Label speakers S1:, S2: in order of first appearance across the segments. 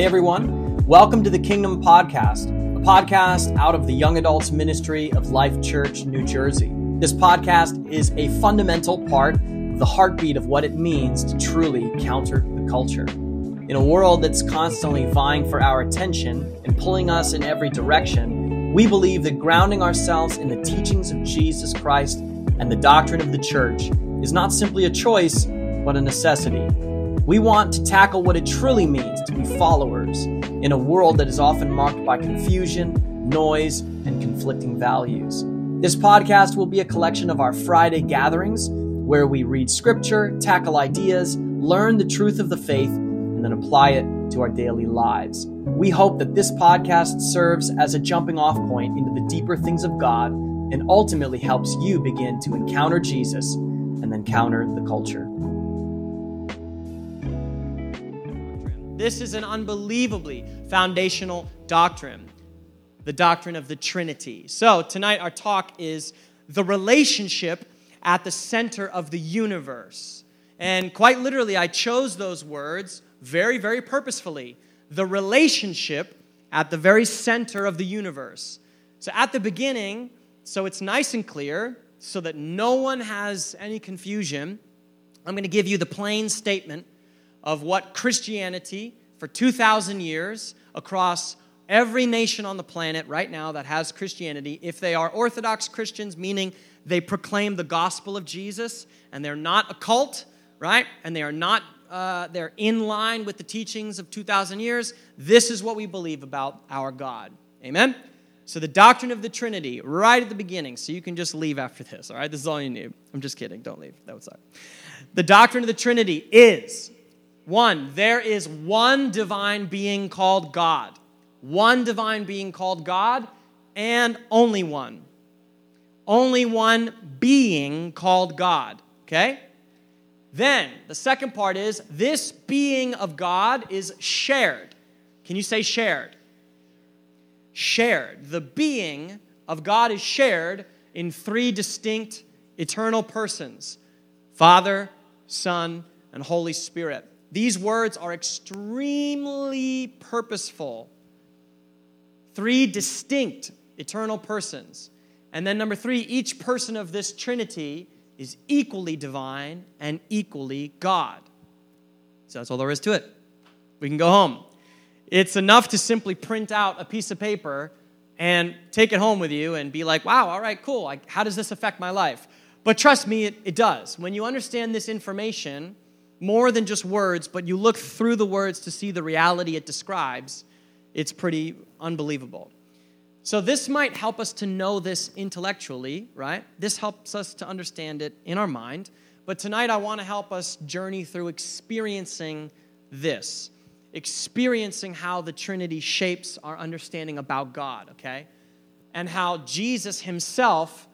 S1: Hey everyone, welcome to the Kingdom Podcast, a podcast out of the Young Adults Ministry of Life Church, New Jersey. This podcast is a fundamental part of the heartbeat of what it means to truly counter the culture. In a world that's constantly vying for our attention and pulling us in every direction, we believe that grounding ourselves in the teachings of Jesus Christ and the doctrine of the church is not simply a choice, but a necessity. We want to tackle what it truly means to be followers in a world that is often marked by confusion, noise, and conflicting values. This podcast will be a collection of our Friday gatherings where we read scripture, tackle ideas, learn the truth of the faith, and then apply it to our daily lives. We hope that this podcast serves as a jumping off point into the deeper things of God and ultimately helps you begin to encounter Jesus and then counter the culture.
S2: This is an unbelievably foundational doctrine, the doctrine of the Trinity. So, tonight our talk is the relationship at the center of the universe. And quite literally, I chose those words very, very purposefully. The relationship at the very center of the universe. So, at the beginning, so it's nice and clear, so that no one has any confusion, I'm going to give you the plain statement of what Christianity for 2,000 years across every nation on the planet right now that has Christianity, if they are Orthodox Christians, meaning they proclaim the gospel of Jesus and they're not a cult, right? And they are not, uh, they're in line with the teachings of 2,000 years, this is what we believe about our God. Amen? So, the doctrine of the Trinity, right at the beginning, so you can just leave after this, all right? This is all you need. I'm just kidding. Don't leave. That would suck. The doctrine of the Trinity is one, there is one divine being called God. One divine being called God, and only one. Only one being called God, okay? Then, the second part is this being of God is shared. Can you say shared? Shared. The being of God is shared in three distinct eternal persons Father, Son, and Holy Spirit. These words are extremely purposeful. Three distinct eternal persons. And then, number three, each person of this Trinity is equally divine and equally God. So that's all there is to it. We can go home. It's enough to simply print out a piece of paper and take it home with you and be like, wow, all right, cool. Like, how does this affect my life? But trust me, it, it does. When you understand this information, more than just words, but you look through the words to see the reality it describes, it's pretty unbelievable. So, this might help us to know this intellectually, right? This helps us to understand it in our mind. But tonight, I want to help us journey through experiencing this, experiencing how the Trinity shapes our understanding about God, okay? And how Jesus himself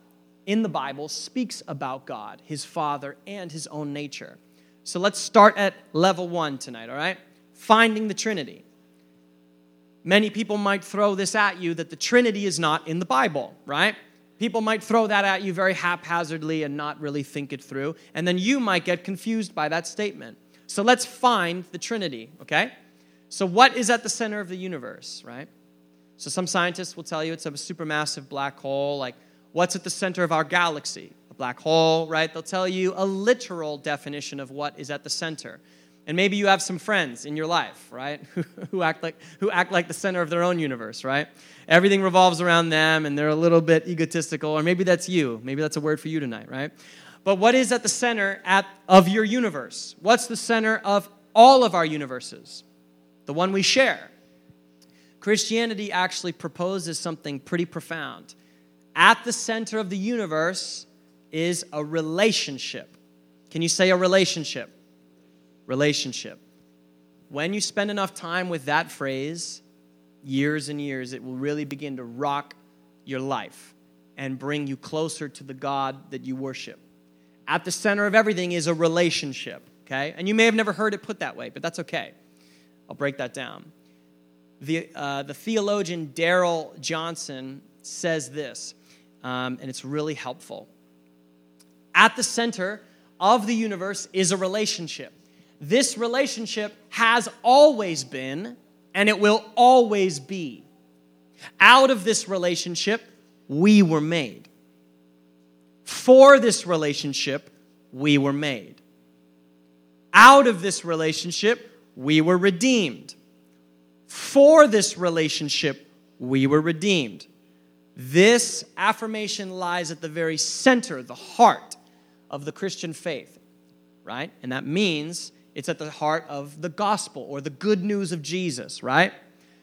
S2: in the Bible speaks about God, his Father, and his own nature. So let's start at level one tonight, all right? Finding the Trinity. Many people might throw this at you that the Trinity is not in the Bible, right? People might throw that at you very haphazardly and not really think it through. And then you might get confused by that statement. So let's find the Trinity, okay? So, what is at the center of the universe, right? So, some scientists will tell you it's a supermassive black hole. Like, what's at the center of our galaxy? Black hole, right? They'll tell you a literal definition of what is at the center. And maybe you have some friends in your life, right, who act like who act like the center of their own universe, right? Everything revolves around them and they're a little bit egotistical, or maybe that's you. Maybe that's a word for you tonight, right? But what is at the center at, of your universe? What's the center of all of our universes? The one we share. Christianity actually proposes something pretty profound. At the center of the universe is a relationship. Can you say a relationship? Relationship. When you spend enough time with that phrase, years and years, it will really begin to rock your life and bring you closer to the God that you worship. At the center of everything is a relationship, okay? And you may have never heard it put that way, but that's okay. I'll break that down. The, uh, the theologian Darrell Johnson says this, um, and it's really helpful at the center of the universe is a relationship. This relationship has always been and it will always be. Out of this relationship, we were made. For this relationship, we were made. Out of this relationship, we were redeemed. For this relationship, we were redeemed. This affirmation lies at the very center, the heart of the Christian faith, right? And that means it's at the heart of the gospel or the good news of Jesus, right?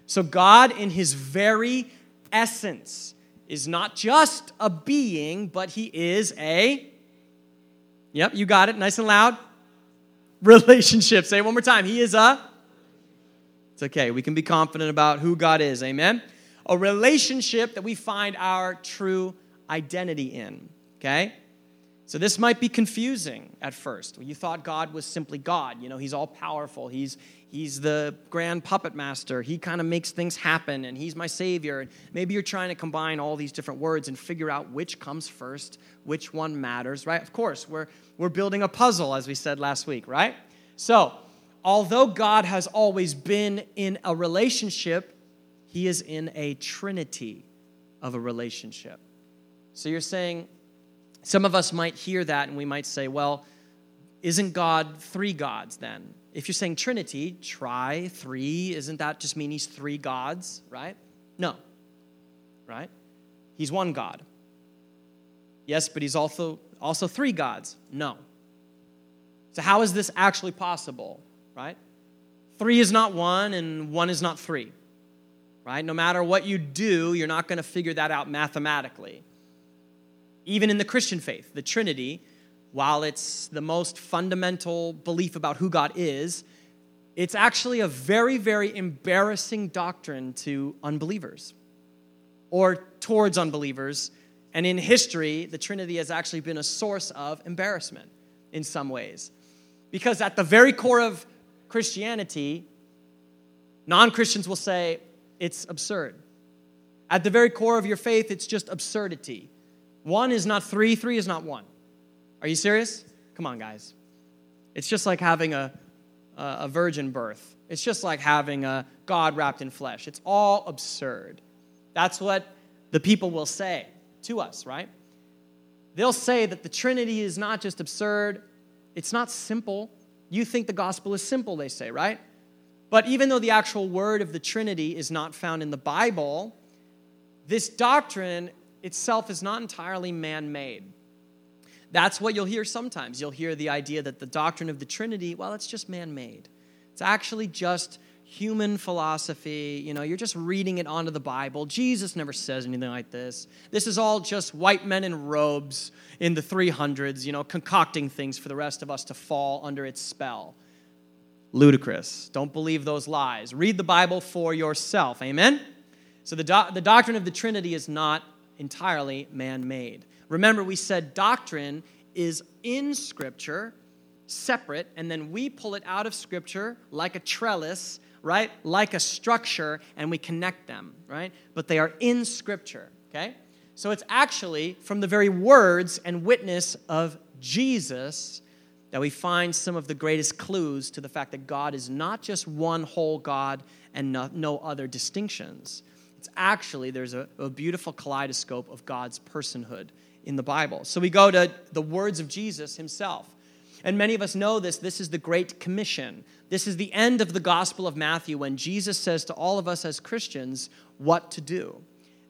S2: So, God, in his very essence, is not just a being, but he is a, yep, you got it, nice and loud, relationship. Say it one more time. He is a, it's okay. We can be confident about who God is. Amen a relationship that we find our true identity in. Okay? So this might be confusing at first. You thought God was simply God. You know, he's all powerful. He's he's the grand puppet master. He kind of makes things happen and he's my savior. And maybe you're trying to combine all these different words and figure out which comes first, which one matters, right? Of course, we're we're building a puzzle as we said last week, right? So, although God has always been in a relationship he is in a trinity of a relationship. So you're saying, some of us might hear that and we might say, well, isn't God three gods then? If you're saying Trinity, try, three, isn't that just mean he's three gods, right? No, right? He's one God. Yes, but he's also, also three gods. No. So, how is this actually possible, right? Three is not one, and one is not three right? No matter what you do, you're not going to figure that out mathematically. Even in the Christian faith, the Trinity, while it's the most fundamental belief about who God is, it's actually a very, very embarrassing doctrine to unbelievers or towards unbelievers. And in history, the Trinity has actually been a source of embarrassment in some ways. Because at the very core of Christianity, non Christians will say, it's absurd. At the very core of your faith, it's just absurdity. One is not three, three is not one. Are you serious? Come on, guys. It's just like having a, a virgin birth, it's just like having a God wrapped in flesh. It's all absurd. That's what the people will say to us, right? They'll say that the Trinity is not just absurd, it's not simple. You think the gospel is simple, they say, right? But even though the actual word of the Trinity is not found in the Bible, this doctrine itself is not entirely man made. That's what you'll hear sometimes. You'll hear the idea that the doctrine of the Trinity, well, it's just man made. It's actually just human philosophy. You know, you're just reading it onto the Bible. Jesus never says anything like this. This is all just white men in robes in the 300s, you know, concocting things for the rest of us to fall under its spell ludicrous. Don't believe those lies. Read the Bible for yourself. Amen? So, the, do- the doctrine of the Trinity is not entirely man made. Remember, we said doctrine is in Scripture, separate, and then we pull it out of Scripture like a trellis, right? Like a structure, and we connect them, right? But they are in Scripture, okay? So it's actually from the very words and witness of Jesus that we find some of the greatest clues to the fact that God is not just one whole God and no, no other distinctions. It's actually, there's a, a beautiful kaleidoscope of God's personhood in the Bible. So we go to the words of Jesus himself. And many of us know this. This is the Great Commission. This is the end of the Gospel of Matthew when Jesus says to all of us as Christians what to do.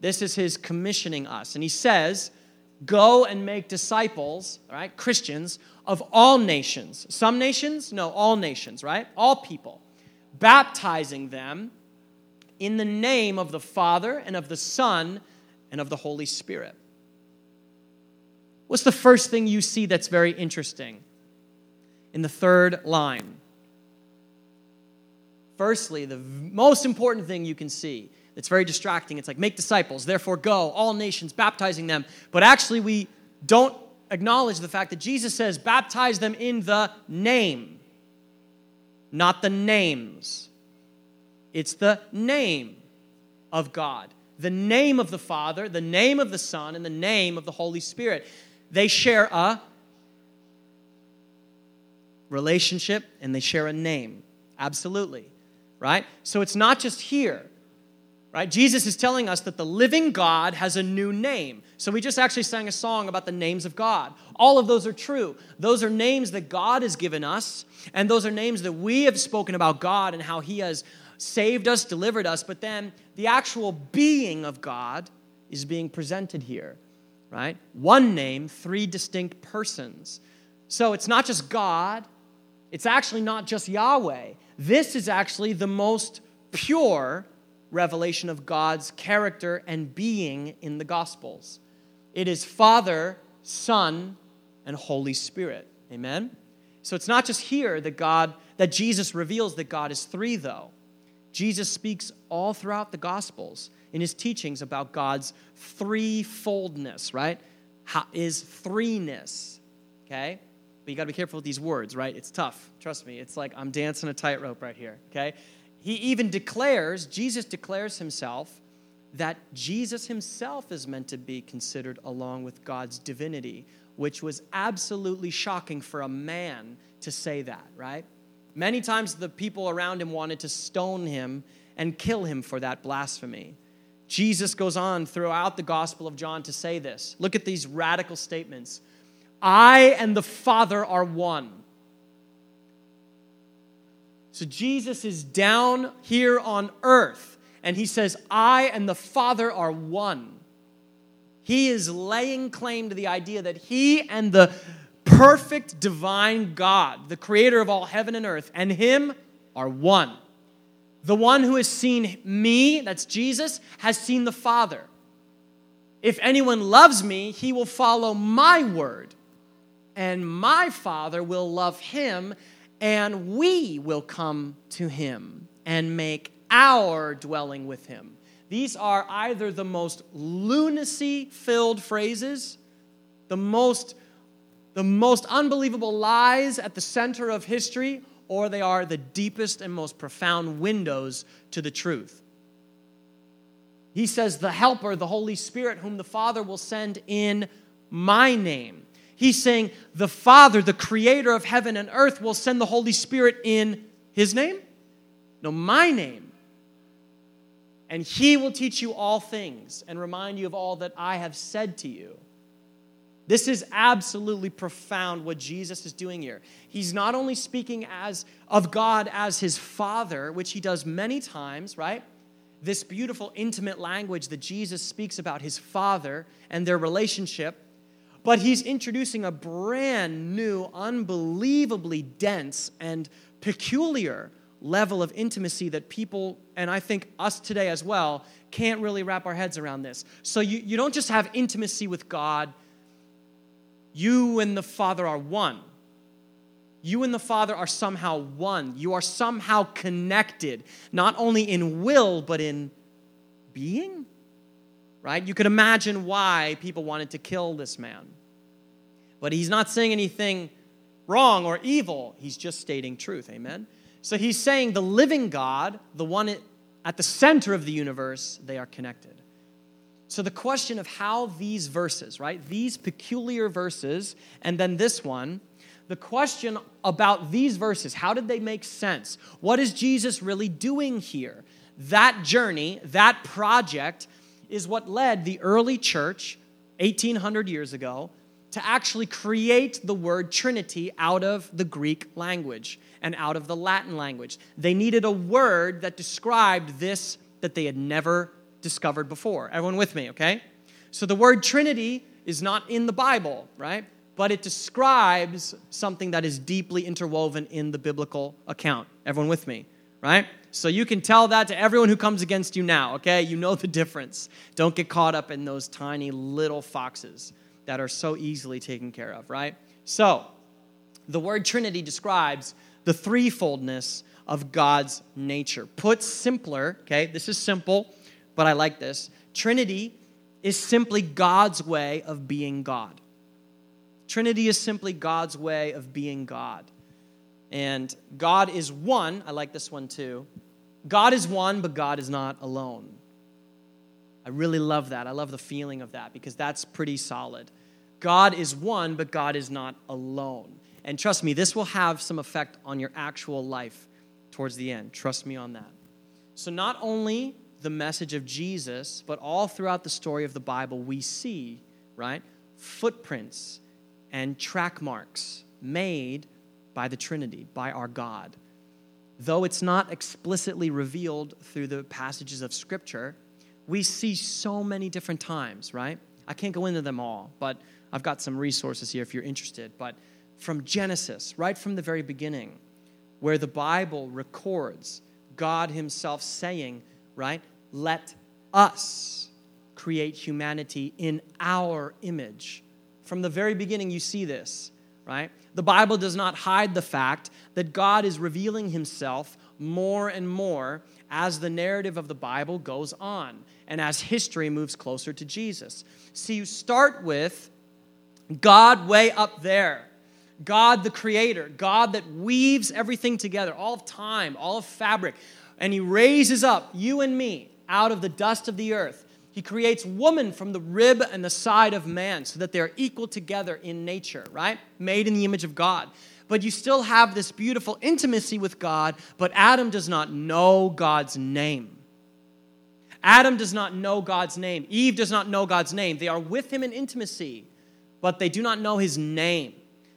S2: This is his commissioning us. And he says, Go and make disciples, right? Christians of all nations. Some nations? No, all nations, right? All people. Baptizing them in the name of the Father and of the Son and of the Holy Spirit. What's the first thing you see that's very interesting? In the third line. Firstly, the most important thing you can see it's very distracting. It's like, make disciples, therefore go, all nations, baptizing them. But actually, we don't acknowledge the fact that Jesus says, baptize them in the name, not the names. It's the name of God, the name of the Father, the name of the Son, and the name of the Holy Spirit. They share a relationship and they share a name. Absolutely right? So it's not just here, right? Jesus is telling us that the living God has a new name. So we just actually sang a song about the names of God. All of those are true. Those are names that God has given us, and those are names that we have spoken about God and how He has saved us, delivered us. But then the actual being of God is being presented here, right? One name, three distinct persons. So it's not just God, it's actually not just Yahweh. This is actually the most pure revelation of God's character and being in the Gospels. It is Father, Son, and Holy Spirit. Amen? So it's not just here that God, that Jesus reveals that God is three, though. Jesus speaks all throughout the Gospels in his teachings about God's threefoldness, right? How, is threeness, okay? But you got to be careful with these words, right? It's tough. Trust me. It's like I'm dancing a tightrope right here, okay? He even declares, Jesus declares himself that Jesus himself is meant to be considered along with God's divinity, which was absolutely shocking for a man to say that, right? Many times the people around him wanted to stone him and kill him for that blasphemy. Jesus goes on throughout the Gospel of John to say this. Look at these radical statements. I and the Father are one. So Jesus is down here on earth and he says, I and the Father are one. He is laying claim to the idea that he and the perfect divine God, the creator of all heaven and earth, and him are one. The one who has seen me, that's Jesus, has seen the Father. If anyone loves me, he will follow my word and my Father will love him, and we will come to him and make our dwelling with him. These are either the most lunacy filled phrases, the most, the most unbelievable lies at the center of history, or they are the deepest and most profound windows to the truth. He says, The Helper, the Holy Spirit, whom the Father will send in my name. He's saying the Father, the creator of heaven and earth, will send the Holy Spirit in his name? No, my name. And he will teach you all things and remind you of all that I have said to you. This is absolutely profound what Jesus is doing here. He's not only speaking as of God as his father, which he does many times, right? This beautiful intimate language that Jesus speaks about his father and their relationship but he's introducing a brand new, unbelievably dense and peculiar level of intimacy that people, and I think us today as well, can't really wrap our heads around this. So you, you don't just have intimacy with God, you and the Father are one. You and the Father are somehow one. You are somehow connected, not only in will, but in being right? You could imagine why people wanted to kill this man. But he's not saying anything wrong or evil, he's just stating truth. Amen? So he's saying the living God, the one at the center of the universe, they are connected. So the question of how these verses, right, these peculiar verses, and then this one, the question about these verses, how did they make sense? What is Jesus really doing here? That journey, that project, is what led the early church 1800 years ago to actually create the word Trinity out of the Greek language and out of the Latin language. They needed a word that described this that they had never discovered before. Everyone with me, okay? So the word Trinity is not in the Bible, right? But it describes something that is deeply interwoven in the biblical account. Everyone with me, right? So you can tell that to everyone who comes against you now, okay? You know the difference. Don't get caught up in those tiny little foxes that are so easily taken care of, right? So, the word Trinity describes the threefoldness of God's nature. Put simpler, okay, this is simple, but I like this. Trinity is simply God's way of being God. Trinity is simply God's way of being God. And God is one. I like this one too. God is one, but God is not alone. I really love that. I love the feeling of that because that's pretty solid. God is one, but God is not alone. And trust me, this will have some effect on your actual life towards the end. Trust me on that. So, not only the message of Jesus, but all throughout the story of the Bible, we see, right, footprints and track marks made by the Trinity, by our God. Though it's not explicitly revealed through the passages of Scripture, we see so many different times, right? I can't go into them all, but I've got some resources here if you're interested. But from Genesis, right from the very beginning, where the Bible records God Himself saying, right, let us create humanity in our image. From the very beginning, you see this, right? The Bible does not hide the fact that God is revealing Himself more and more as the narrative of the Bible goes on and as history moves closer to Jesus. See, you start with God way up there. God the creator, God that weaves everything together, all of time, all of fabric, and he raises up you and me out of the dust of the earth. He creates woman from the rib and the side of man so that they're equal together in nature, right? Made in the image of God. But you still have this beautiful intimacy with God, but Adam does not know God's name. Adam does not know God's name. Eve does not know God's name. They are with him in intimacy, but they do not know his name.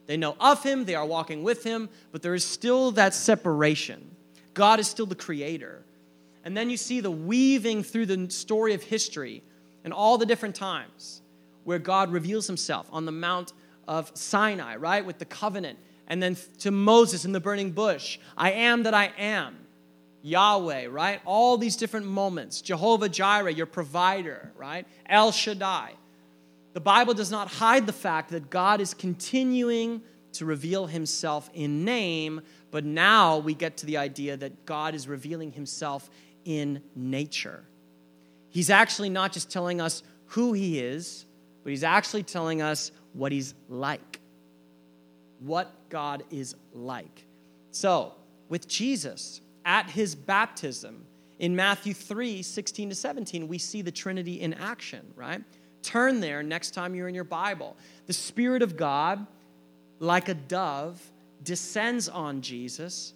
S2: They know of him, they are walking with him, but there is still that separation. God is still the creator. And then you see the weaving through the story of history and all the different times where God reveals himself on the Mount of Sinai, right, with the covenant, and then to Moses in the burning bush I am that I am. Yahweh, right? All these different moments. Jehovah Jireh, your provider, right? El Shaddai. The Bible does not hide the fact that God is continuing to reveal himself in name, but now we get to the idea that God is revealing himself in nature. He's actually not just telling us who he is, but he's actually telling us what he's like. What God is like. So, with Jesus, at his baptism, in Matthew 3 16 to 17, we see the Trinity in action, right? Turn there next time you're in your Bible. The Spirit of God, like a dove, descends on Jesus.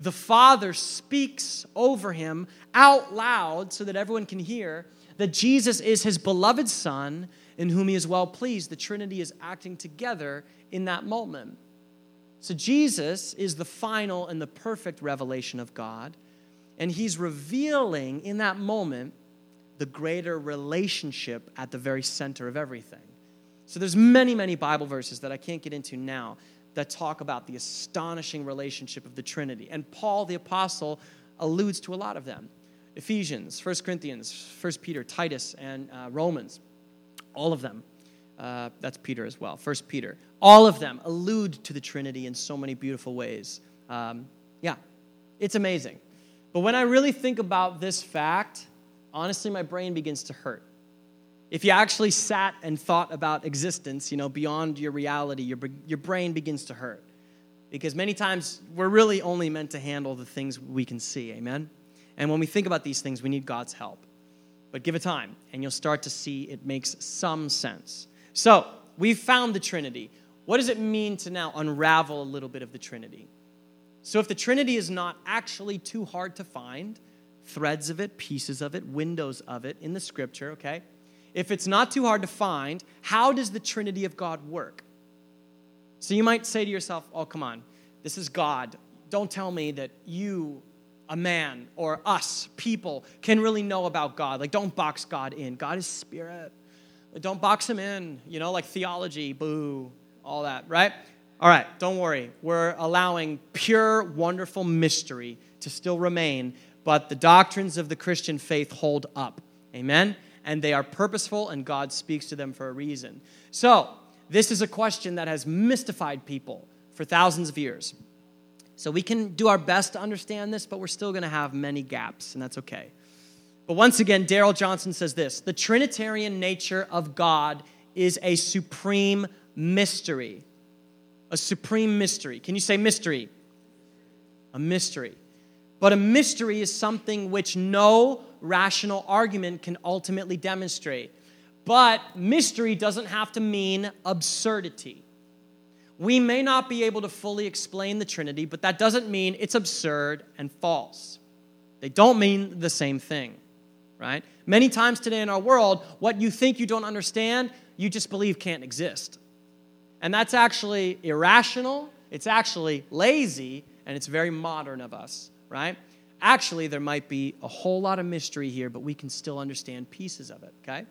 S2: The Father speaks over him out loud so that everyone can hear that Jesus is his beloved Son in whom he is well pleased. The Trinity is acting together in that moment. So Jesus is the final and the perfect revelation of God, and he's revealing in that moment the greater relationship at the very center of everything. So there's many, many Bible verses that I can't get into now that talk about the astonishing relationship of the Trinity. And Paul the apostle alludes to a lot of them. Ephesians, 1 Corinthians, 1 Peter, Titus, and uh, Romans, all of them. Uh, that's Peter as well, 1 Peter. All of them allude to the Trinity in so many beautiful ways. Um, yeah, it's amazing. But when I really think about this fact, honestly, my brain begins to hurt. If you actually sat and thought about existence, you know, beyond your reality, your, your brain begins to hurt. Because many times we're really only meant to handle the things we can see, amen? And when we think about these things, we need God's help. But give it time, and you'll start to see it makes some sense. So, we've found the Trinity. What does it mean to now unravel a little bit of the Trinity? So, if the Trinity is not actually too hard to find, threads of it, pieces of it, windows of it in the scripture, okay? If it's not too hard to find, how does the Trinity of God work? So, you might say to yourself, oh, come on, this is God. Don't tell me that you, a man, or us, people, can really know about God. Like, don't box God in. God is spirit. Don't box him in, you know, like theology, boo, all that, right? All right, don't worry. We're allowing pure, wonderful mystery to still remain, but the doctrines of the Christian faith hold up. Amen? And they are purposeful, and God speaks to them for a reason. So, this is a question that has mystified people for thousands of years. So, we can do our best to understand this, but we're still going to have many gaps, and that's okay. But once again, Darrell Johnson says this the Trinitarian nature of God is a supreme mystery. A supreme mystery. Can you say mystery? A mystery. But a mystery is something which no rational argument can ultimately demonstrate. But mystery doesn't have to mean absurdity. We may not be able to fully explain the Trinity, but that doesn't mean it's absurd and false. They don't mean the same thing, right? Many times today in our world, what you think you don't understand, you just believe can't exist. And that's actually irrational, it's actually lazy, and it's very modern of us, right? Actually, there might be a whole lot of mystery here, but we can still understand pieces of it, okay?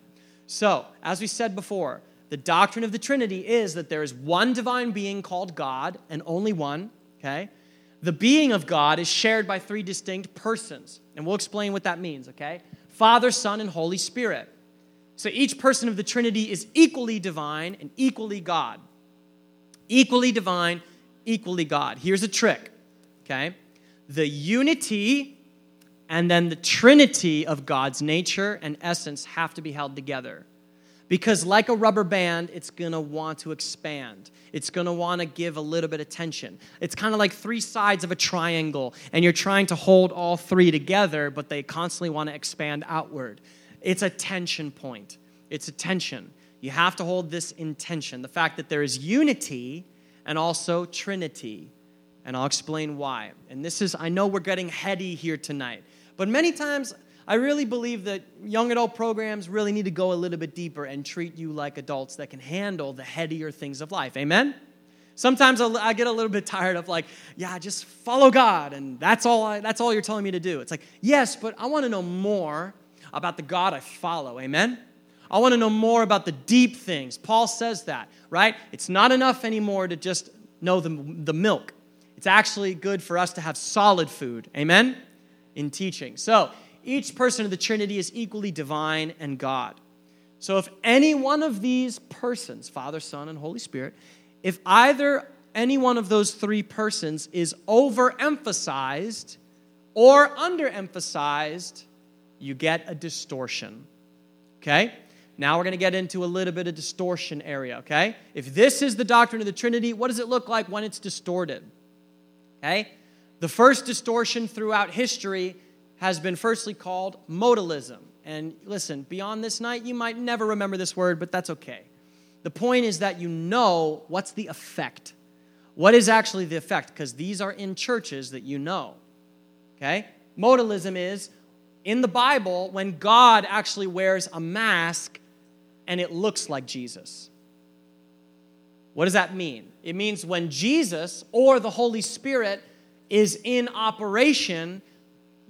S2: So, as we said before, the doctrine of the Trinity is that there is one divine being called God, and only one, okay? The being of God is shared by three distinct persons, and we'll explain what that means, okay? Father, Son, and Holy Spirit. So each person of the Trinity is equally divine and equally God. Equally divine, equally God. Here's a trick, okay? The unity and then the trinity of God's nature and essence have to be held together. Because, like a rubber band, it's gonna want to expand. It's gonna wanna give a little bit of tension. It's kind of like three sides of a triangle, and you're trying to hold all three together, but they constantly wanna expand outward. It's a tension point. It's a tension. You have to hold this intention the fact that there is unity and also trinity. And I'll explain why. And this is, I know we're getting heady here tonight, but many times I really believe that young adult programs really need to go a little bit deeper and treat you like adults that can handle the headier things of life. Amen? Sometimes I get a little bit tired of like, yeah, just follow God, and that's all. I, that's all you're telling me to do. It's like, yes, but I want to know more about the God I follow. Amen. I want to know more about the deep things. Paul says that, right? It's not enough anymore to just know the, the milk. It's actually good for us to have solid food. Amen. In teaching. So each person of the Trinity is equally divine and God. So if any one of these persons, Father, Son, and Holy Spirit, if either any one of those three persons is overemphasized or underemphasized, you get a distortion. Okay? Now we're going to get into a little bit of distortion area, okay? If this is the doctrine of the Trinity, what does it look like when it's distorted? Okay? The first distortion throughout history has been firstly called modalism. And listen, beyond this night, you might never remember this word, but that's okay. The point is that you know what's the effect. What is actually the effect? Because these are in churches that you know. Okay? Modalism is in the Bible when God actually wears a mask and it looks like Jesus. What does that mean? It means when Jesus or the Holy Spirit is in operation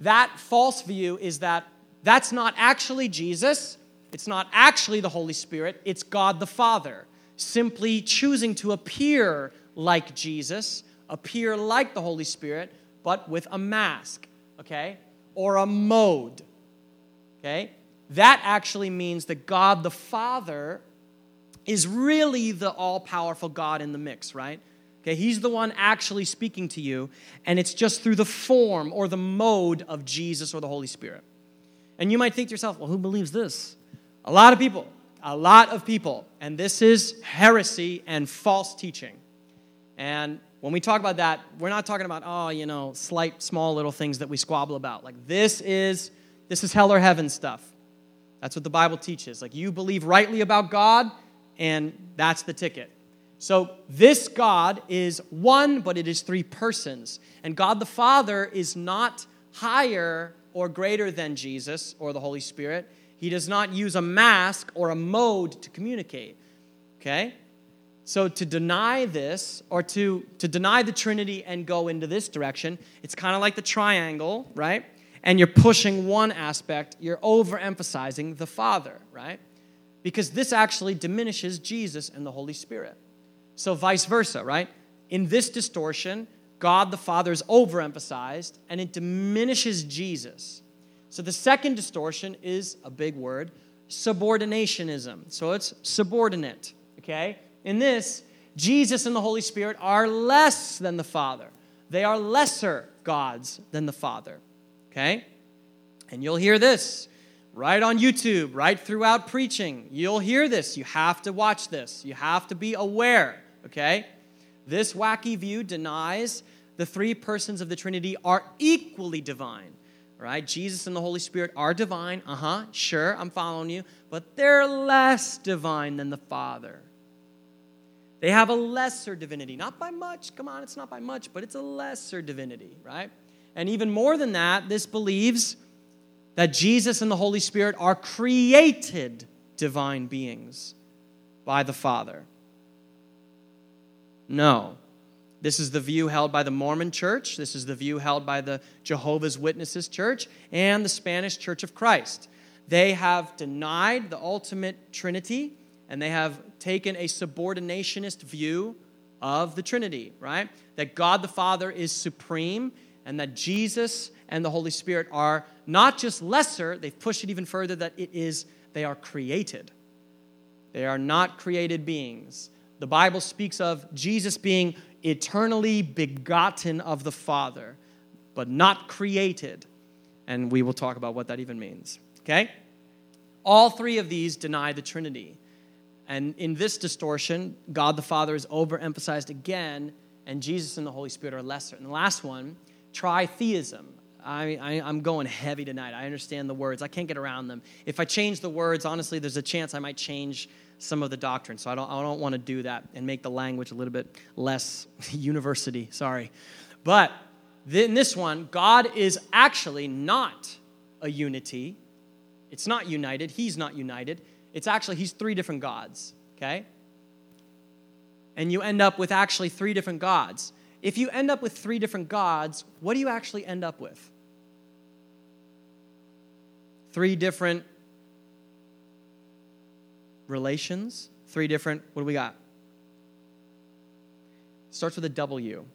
S2: that false view is that that's not actually Jesus, it's not actually the Holy Spirit, it's God the Father, simply choosing to appear like Jesus, appear like the Holy Spirit, but with a mask, okay? Or a mode, okay? That actually means that God the Father is really the all powerful God in the mix, right? Okay, he's the one actually speaking to you, and it's just through the form or the mode of Jesus or the Holy Spirit. And you might think to yourself, well, who believes this? A lot of people, a lot of people. And this is heresy and false teaching. And when we talk about that, we're not talking about, oh, you know, slight, small little things that we squabble about. Like this is this is hell or heaven stuff. That's what the Bible teaches. Like you believe rightly about God, and that's the ticket. So, this God is one, but it is three persons. And God the Father is not higher or greater than Jesus or the Holy Spirit. He does not use a mask or a mode to communicate. Okay? So, to deny this, or to, to deny the Trinity and go into this direction, it's kind of like the triangle, right? And you're pushing one aspect, you're overemphasizing the Father, right? Because this actually diminishes Jesus and the Holy Spirit. So, vice versa, right? In this distortion, God the Father is overemphasized and it diminishes Jesus. So, the second distortion is a big word subordinationism. So, it's subordinate, okay? In this, Jesus and the Holy Spirit are less than the Father, they are lesser gods than the Father, okay? And you'll hear this right on YouTube, right throughout preaching. You'll hear this. You have to watch this. You have to be aware okay? This wacky view denies the three persons of the Trinity are equally divine, right? Jesus and the Holy Spirit are divine, uh huh, sure, I'm following you, but they're less divine than the Father. They have a lesser divinity, not by much. Come on, it's not by much, but it's a lesser divinity, right? And even more than that, this believes that Jesus and the Holy Spirit are created divine beings by the Father. No. This is the view held by the Mormon Church. This is the view held by the Jehovah's Witnesses Church and the Spanish Church of Christ. They have denied the ultimate Trinity and they have taken a subordinationist view of the Trinity, right? That God the Father is supreme and that Jesus and the Holy Spirit are not just lesser, they've pushed it even further that it is they are created. They are not created beings. The Bible speaks of Jesus being eternally begotten of the Father, but not created. And we will talk about what that even means. Okay? All three of these deny the Trinity. And in this distortion, God the Father is overemphasized again, and Jesus and the Holy Spirit are lesser. And the last one, tritheism. I, I, am going heavy tonight. I understand the words. I can't get around them. If I change the words, honestly, there's a chance I might change some of the doctrine. So I don't, I don't want to do that and make the language a little bit less university. Sorry. But in this one, God is actually not a unity. It's not united. He's not united. It's actually, he's three different gods, okay? And you end up with actually three different gods. If you end up with three different gods, what do you actually end up with? Three different relations, three different, what do we got? Starts with a W.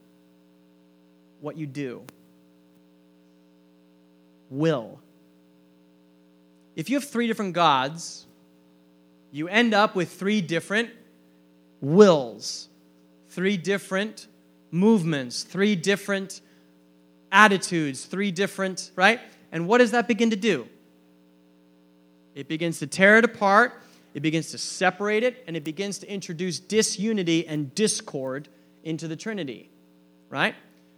S2: What you do. Will. If you have three different gods, you end up with three different wills, three different movements, three different attitudes, three different, right? And what does that begin to do? It begins to tear it apart, it begins to separate it, and it begins to introduce disunity and discord into the Trinity, right?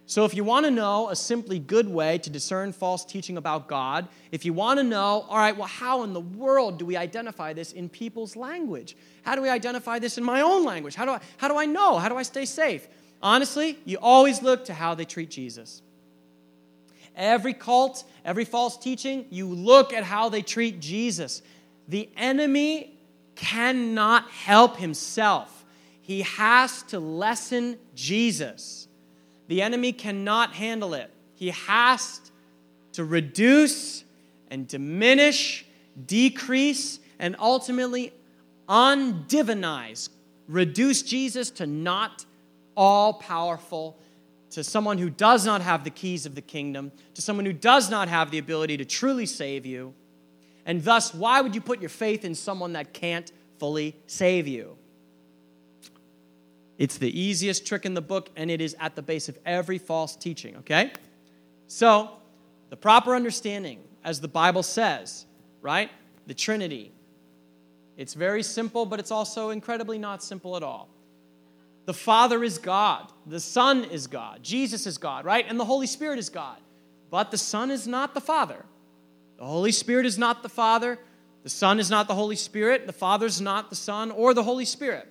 S2: So, if you want to know a simply good way to discern false teaching about God, if you want to know, all right, well, how in the world do we identify this in people's language? How do we identify this in my own language? How do I, how do I know? How do I stay safe? Honestly, you always look to how they treat Jesus. Every cult, every false teaching, you look at how they treat Jesus. The enemy cannot help himself, he has to lessen Jesus. The enemy cannot handle it. He has to reduce and diminish, decrease, and ultimately undivinize, reduce Jesus to not all powerful, to someone who does not have the keys of the kingdom, to someone who does not have the ability to truly save you. And thus, why would you put your faith in someone that can't fully save you? It's the easiest trick in the book, and it is at the base of every false teaching, okay? So, the proper understanding, as the Bible says, right? The Trinity. It's very simple, but it's also incredibly not simple at all. The Father is God, the Son is God, Jesus is God, right? And the Holy Spirit is God. But the Son is not the Father. The Holy Spirit is not the Father. The Son is not the Holy Spirit. The Father is not the Son or the Holy Spirit.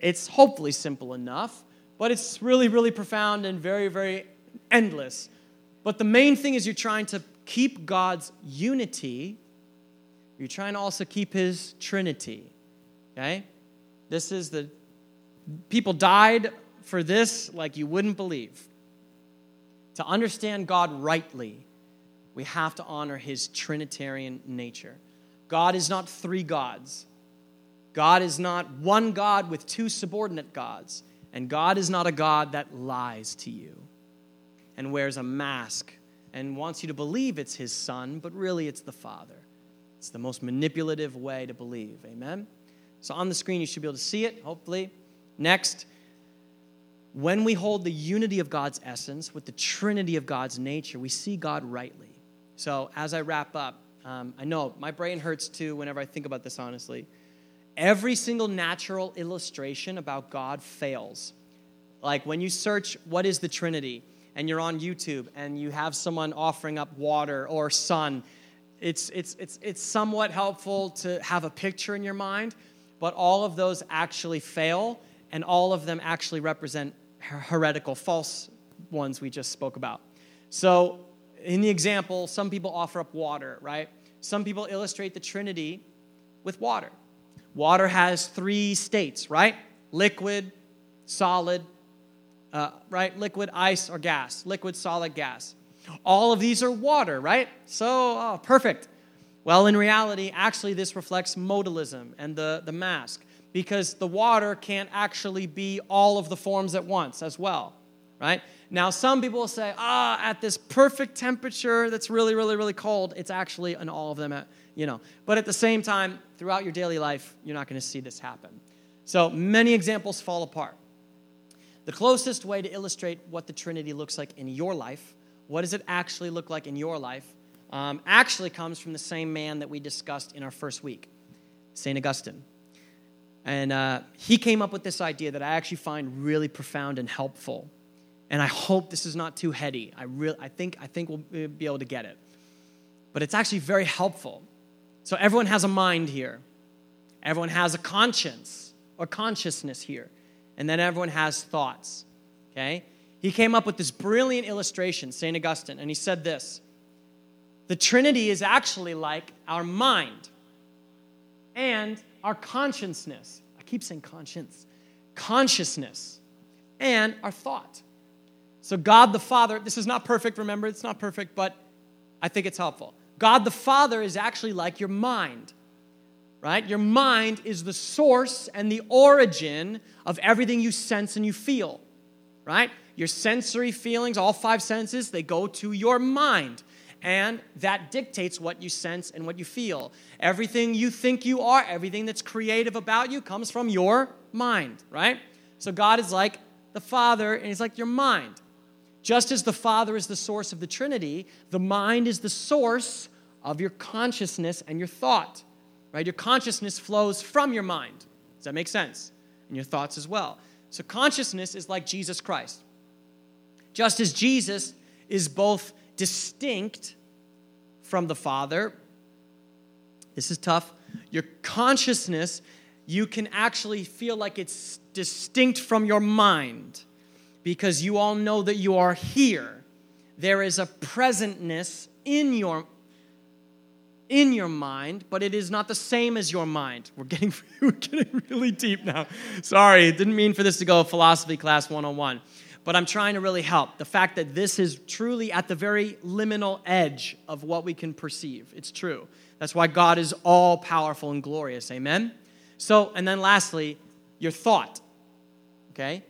S2: It's hopefully simple enough, but it's really, really profound and very, very endless. But the main thing is you're trying to keep God's unity, you're trying to also keep his trinity. Okay? This is the people died for this like you wouldn't believe. To understand God rightly, we have to honor his trinitarian nature. God is not three gods. God is not one God with two subordinate gods. And God is not a God that lies to you and wears a mask and wants you to believe it's his son, but really it's the Father. It's the most manipulative way to believe. Amen? So on the screen, you should be able to see it, hopefully. Next, when we hold the unity of God's essence with the trinity of God's nature, we see God rightly. So as I wrap up, um, I know my brain hurts too whenever I think about this, honestly every single natural illustration about God fails. Like when you search what is the Trinity and you're on YouTube and you have someone offering up water or sun, it's, it's, it's, it's somewhat helpful to have a picture in your mind. but all of those actually fail, and all of them actually represent heretical, false ones we just spoke about. So, in the example, some people offer up water, right? Some people illustrate the Trinity with water. Water has three states, right? Liquid, solid, uh, right? Liquid, ice, or gas. Liquid, solid, gas. All of these are water, right? So, oh, perfect. Well, in reality, actually, this reflects modalism and the, the mask because the water can't actually be all of the forms at once as well, right? Now, some people will say, ah, at this perfect temperature that's really, really, really cold, it's actually an all of them, at, you know. But at the same time, throughout your daily life, you're not going to see this happen. So many examples fall apart. The closest way to illustrate what the Trinity looks like in your life, what does it actually look like in your life, um, actually comes from the same man that we discussed in our first week, St. Augustine. And uh, he came up with this idea that I actually find really profound and helpful. And I hope this is not too heady. I, really, I, think, I think we'll be able to get it. But it's actually very helpful. So everyone has a mind here, everyone has a conscience or consciousness here, and then everyone has thoughts. Okay? He came up with this brilliant illustration, St. Augustine, and he said this The Trinity is actually like our mind and our consciousness. I keep saying conscience, consciousness, and our thought. So, God the Father, this is not perfect, remember, it's not perfect, but I think it's helpful. God the Father is actually like your mind, right? Your mind is the source and the origin of everything you sense and you feel, right? Your sensory feelings, all five senses, they go to your mind and that dictates what you sense and what you feel. Everything you think you are, everything that's creative about you comes from your mind, right? So God is like the Father, and He's like your mind. Just as the Father is the source of the Trinity, the mind is the source of your consciousness and your thought, right? Your consciousness flows from your mind. Does that make sense? And your thoughts as well. So consciousness is like Jesus Christ. Just as Jesus is both distinct from the Father. This is tough. Your consciousness, you can actually feel like it's distinct from your mind because you all know that you are here. There is a presentness in your in your mind, but it is not the same as your mind. We're getting, we're getting really deep now. Sorry, didn't mean for this to go philosophy class 101 but I'm trying to really help. The fact that this is truly at the very liminal edge of what we can perceive. It's true. That's why God is all powerful and glorious. Amen? So, and then lastly, your thought. Okay?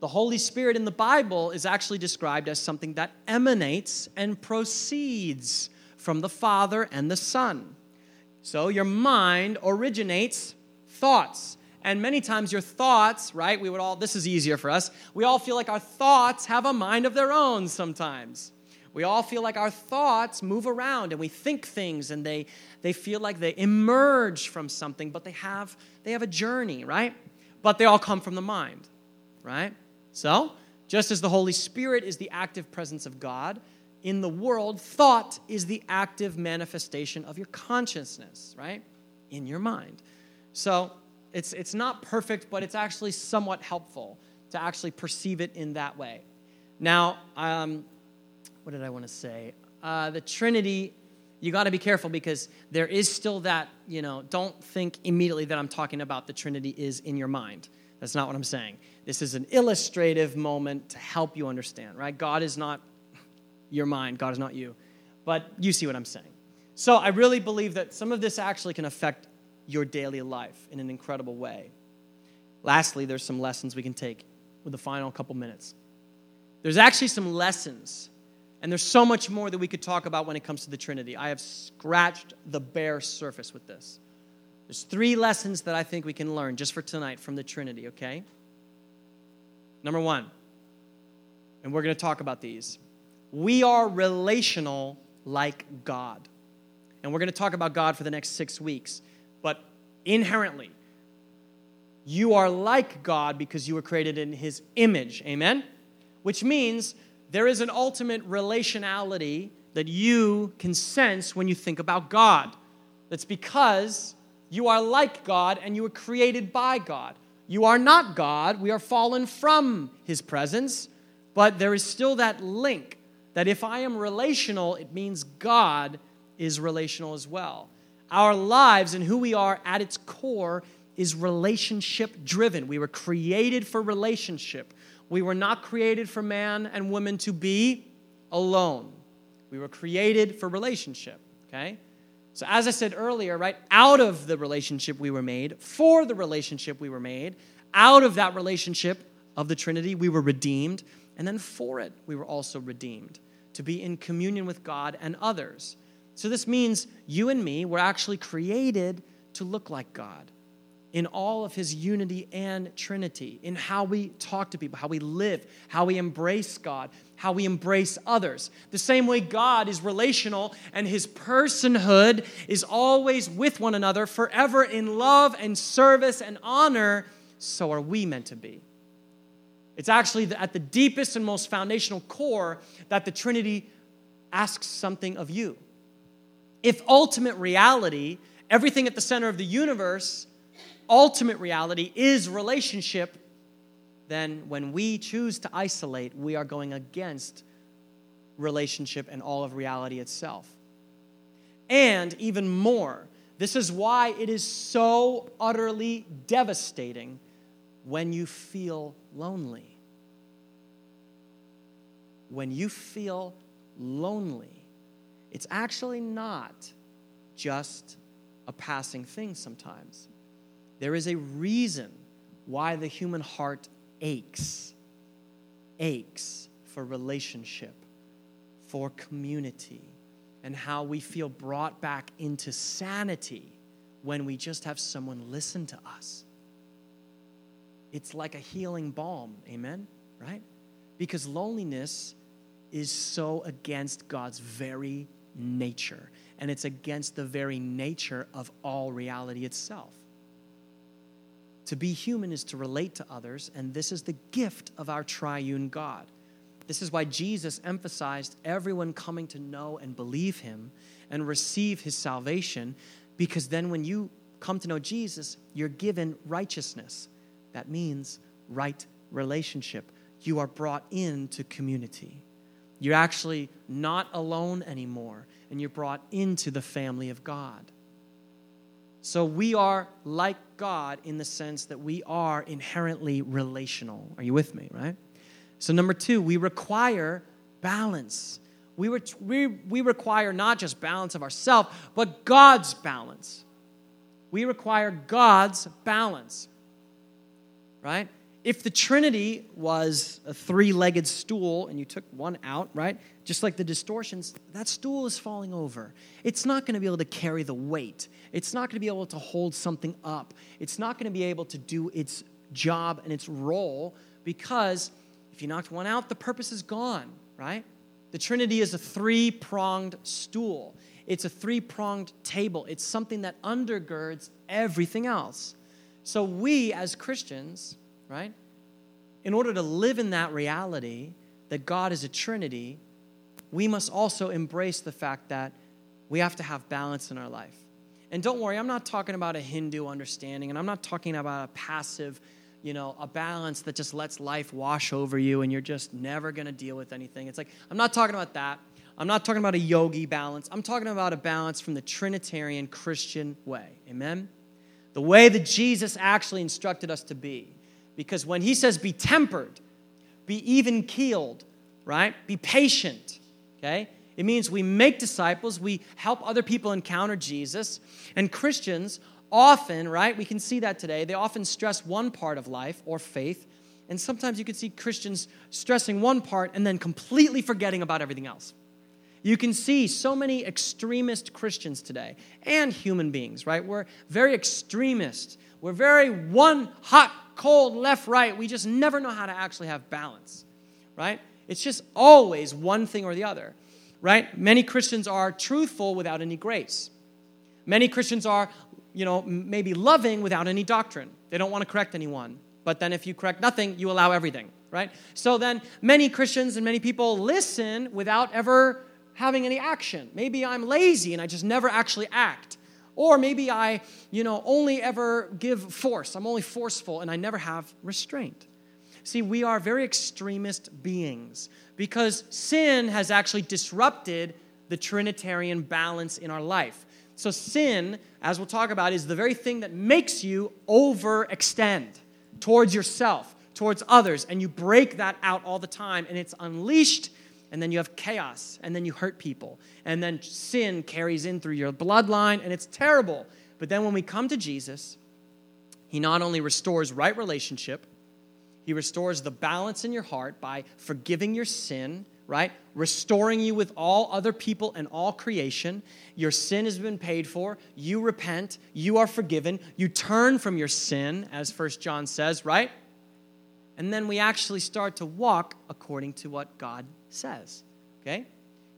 S2: The Holy Spirit in the Bible is actually described as something that emanates and proceeds from the Father and the Son. So your mind originates thoughts. And many times your thoughts, right? We would all, this is easier for us. We all feel like our thoughts have a mind of their own sometimes. We all feel like our thoughts move around and we think things and they, they feel like they emerge from something, but they have, they have a journey, right? But they all come from the mind, right? So, just as the Holy Spirit is the active presence of God, in the world, thought is the active manifestation of your consciousness, right? In your mind. So, it's, it's not perfect, but it's actually somewhat helpful to actually perceive it in that way. Now, um, what did I want to say? Uh, the Trinity, you got to be careful because there is still that, you know, don't think immediately that I'm talking about the Trinity is in your mind. That's not what I'm saying. This is an illustrative moment to help you understand, right? God is not your mind, God is not you. But you see what I'm saying. So I really believe that some of this actually can affect your daily life in an incredible way. Lastly, there's some lessons we can take with the final couple minutes. There's actually some lessons, and there's so much more that we could talk about when it comes to the Trinity. I have scratched the bare surface with this. There's three lessons that I think we can learn just for tonight from the Trinity, okay? Number one, and we're going to talk about these. We are relational like God. And we're going to talk about God for the next six weeks but inherently, you are like God because you were created in His image. Amen? Which means there is an ultimate relationality that you can sense when you think about God. That's because You are like God and you were created by God. You are not God. We are fallen from his presence, but there is still that link that if I am relational, it means God is relational as well. Our lives and who we are at its core is relationship driven. We were created for relationship. We were not created for man and woman to be alone. We were created for relationship, okay? So, as I said earlier, right, out of the relationship we were made, for the relationship we were made, out of that relationship of the Trinity, we were redeemed, and then for it, we were also redeemed to be in communion with God and others. So, this means you and me were actually created to look like God in all of his unity and trinity, in how we talk to people, how we live, how we embrace God, how we embrace others. The same way God is relational and his personhood is always with one another, forever in love and service and honor, so are we meant to be. It's actually at the deepest and most foundational core that the Trinity asks something of you. If ultimate reality, everything at the center of the universe, ultimate reality is relationship, then when we choose to isolate, we are going against relationship and all of reality itself. And even more, this is why it is so utterly devastating when you feel lonely. When you feel lonely, it's actually not just a passing thing sometimes. There is a reason why the human heart aches, aches for relationship, for community, and how we feel brought back into sanity when we just have someone listen to us. It's like a healing balm, amen? Right? Because loneliness is so against God's very nature, and it's against the very nature of all reality itself. To be human is to relate to others, and this is the gift of our triune God. This is why Jesus emphasized everyone coming to know and believe him and receive his salvation, because then when you come to know Jesus, you're given righteousness. That means right relationship. You are brought into community. You're actually not alone anymore, and you're brought into the family of God. So we are like God in the sense that we are inherently relational. Are you with me, right? So, number two, we require balance. We, re- we, we require not just balance of ourselves, but God's balance. We require God's balance, right? If the Trinity was a three legged stool and you took one out, right? Just like the distortions, that stool is falling over. It's not going to be able to carry the weight. It's not going to be able to hold something up. It's not going to be able to do its job and its role because if you knocked one out, the purpose is gone, right? The Trinity is a three pronged stool, it's a three pronged table. It's something that undergirds everything else. So we as Christians, right? In order to live in that reality that God is a Trinity, we must also embrace the fact that we have to have balance in our life. And don't worry, I'm not talking about a Hindu understanding, and I'm not talking about a passive, you know, a balance that just lets life wash over you and you're just never to deal with anything. It's like, I'm not talking about that. I'm not talking about a yogi balance. I'm talking about a balance from the Trinitarian Christian way. Amen? The way that Jesus actually instructed us to be. Because when he says be tempered, be even keeled, right? Be patient, okay? It means we make disciples, we help other people encounter Jesus. And Christians often, right, we can see that today, they often stress one part of life or faith. And sometimes you can see Christians stressing one part and then completely forgetting about everything else. You can see so many extremist Christians today and human beings, right? We're very extremist. We're very one cold, left, right. We just never know how to actually have balance, right? It's just always one thing or the other, right? Many Christians are truthful without any grace. Many Christians are, you know, maybe loving without any doctrine. They don't want to correct anyone. But then if you correct nothing, you allow everything, right? So then many Christians and many people listen without ever having any action. Maybe I'm lazy and I just never actually act. Or maybe I, you know, only ever give force. I'm only forceful and I never have restraint. See, we are very extremist beings because sin has actually disrupted the Trinitarian balance in our life. So, sin, as we'll talk about, is the very thing that makes you overextend towards yourself, towards others, and you break that out all the time, and it's unleashed, and then you have chaos, and then you hurt people, and then sin carries in through your bloodline, and it's terrible. But then when we come to Jesus, He not only restores right relationship, He restores the balance in your heart by forgiving your sin right? Restoring you with all other people and all creation. Your sin has been paid for. You repent. You are forgiven. You turn from your sin, as First John says, right? And then we actually start to walk according to what God says, okay?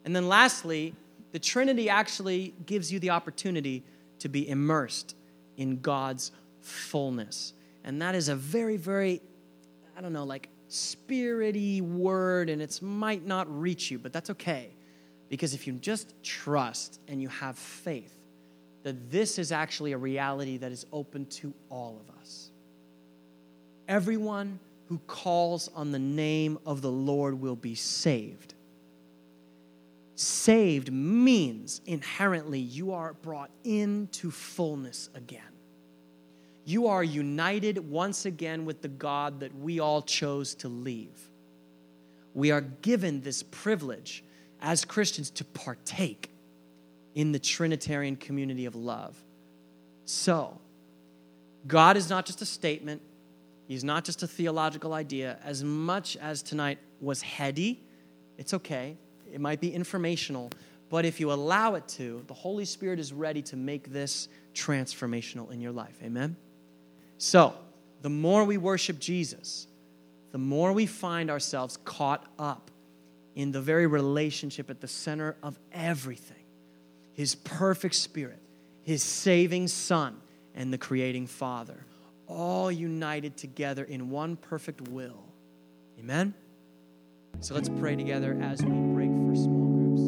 S2: And then lastly, the Trinity actually gives you the opportunity to be immersed in God's fullness. And that is a very, very, I don't know, like spirity word and it might not reach you, but that's okay. Because if you just trust and you have faith that this is actually a reality that is open to all of us, everyone who calls on the name of the Lord will be saved. Saved means inherently you are brought into fullness again you are united once again with the God that we all chose to leave. We are given this privilege as Christians to partake in the Trinitarian community of love. So, God is not just a statement, He's not just a theological idea. As much as tonight was heady, it's okay. It might be informational, but if you allow it to, the Holy Spirit is ready to make this transformational in your life. Amen? So, the more we worship Jesus, the more we find ourselves caught up in the very relationship at the center of everything His perfect Spirit, His saving Son, and the creating Father, all united together in one perfect will. Amen? So let's pray together as we break for small groups.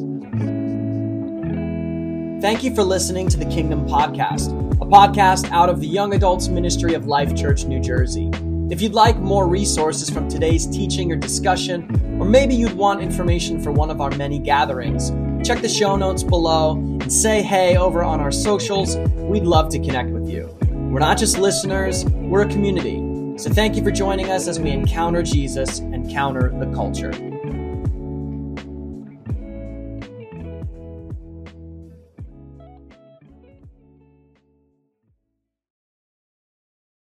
S1: Thank you for listening to the Kingdom Podcast, a podcast out of the Young Adults Ministry of Life Church, New Jersey. If you'd like more resources from today's teaching or discussion, or maybe you'd want information for one of our many gatherings, check the show notes below and say hey over on our socials. We'd love to connect with you. We're not just listeners, we're a community. So thank you for joining us as we encounter Jesus and counter the culture.